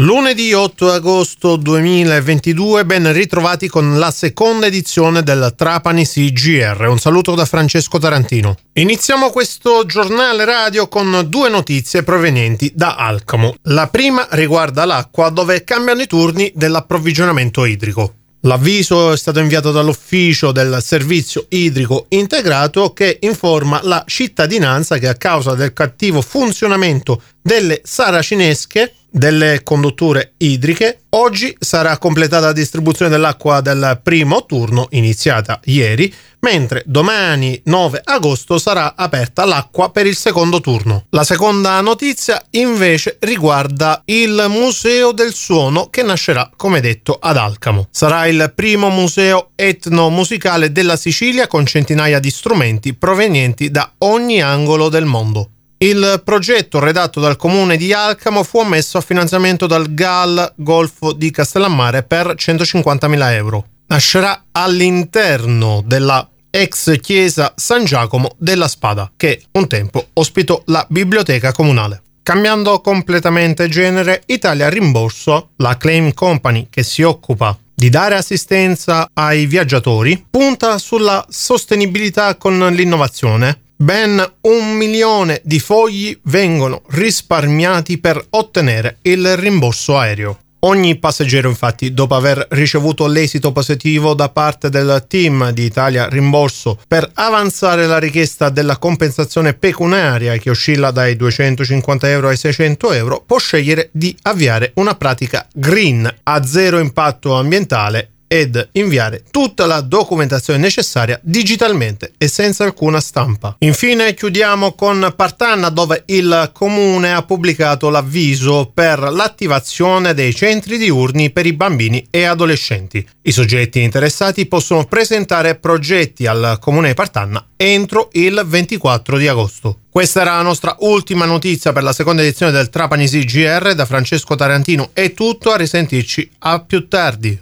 Lunedì 8 agosto 2022, ben ritrovati con la seconda edizione del Trapani CGR. Un saluto da Francesco Tarantino. Iniziamo questo giornale radio con due notizie provenienti da Alcamo. La prima riguarda l'acqua dove cambiano i turni dell'approvvigionamento idrico. L'avviso è stato inviato dall'ufficio del servizio idrico integrato che informa la cittadinanza che a causa del cattivo funzionamento delle saracinesche delle condutture idriche. Oggi sarà completata la distribuzione dell'acqua del primo turno, iniziata ieri, mentre domani 9 agosto sarà aperta l'acqua per il secondo turno. La seconda notizia invece riguarda il Museo del Suono che nascerà, come detto, ad Alcamo. Sarà il primo museo etnomusicale della Sicilia con centinaia di strumenti provenienti da ogni angolo del mondo. Il progetto redatto dal comune di Alcamo fu ammesso a finanziamento dal GAL Golfo di Castellammare per 150.000 euro. Nascerà all'interno della ex chiesa San Giacomo della Spada, che un tempo ospitò la biblioteca comunale. Cambiando completamente genere, Italia Rimborso, la claim company che si occupa di dare assistenza ai viaggiatori, punta sulla sostenibilità con l'innovazione Ben un milione di fogli vengono risparmiati per ottenere il rimborso aereo. Ogni passeggero infatti, dopo aver ricevuto l'esito positivo da parte del team di Italia Rimborso per avanzare la richiesta della compensazione pecuniaria che oscilla dai 250 euro ai 600 euro, può scegliere di avviare una pratica green a zero impatto ambientale ed inviare tutta la documentazione necessaria digitalmente e senza alcuna stampa. Infine chiudiamo con Partanna dove il comune ha pubblicato l'avviso per l'attivazione dei centri diurni per i bambini e adolescenti. I soggetti interessati possono presentare progetti al comune di Partanna entro il 24 di agosto. Questa era la nostra ultima notizia per la seconda edizione del Trapani GR da Francesco Tarantino. È tutto, a risentirci a più tardi.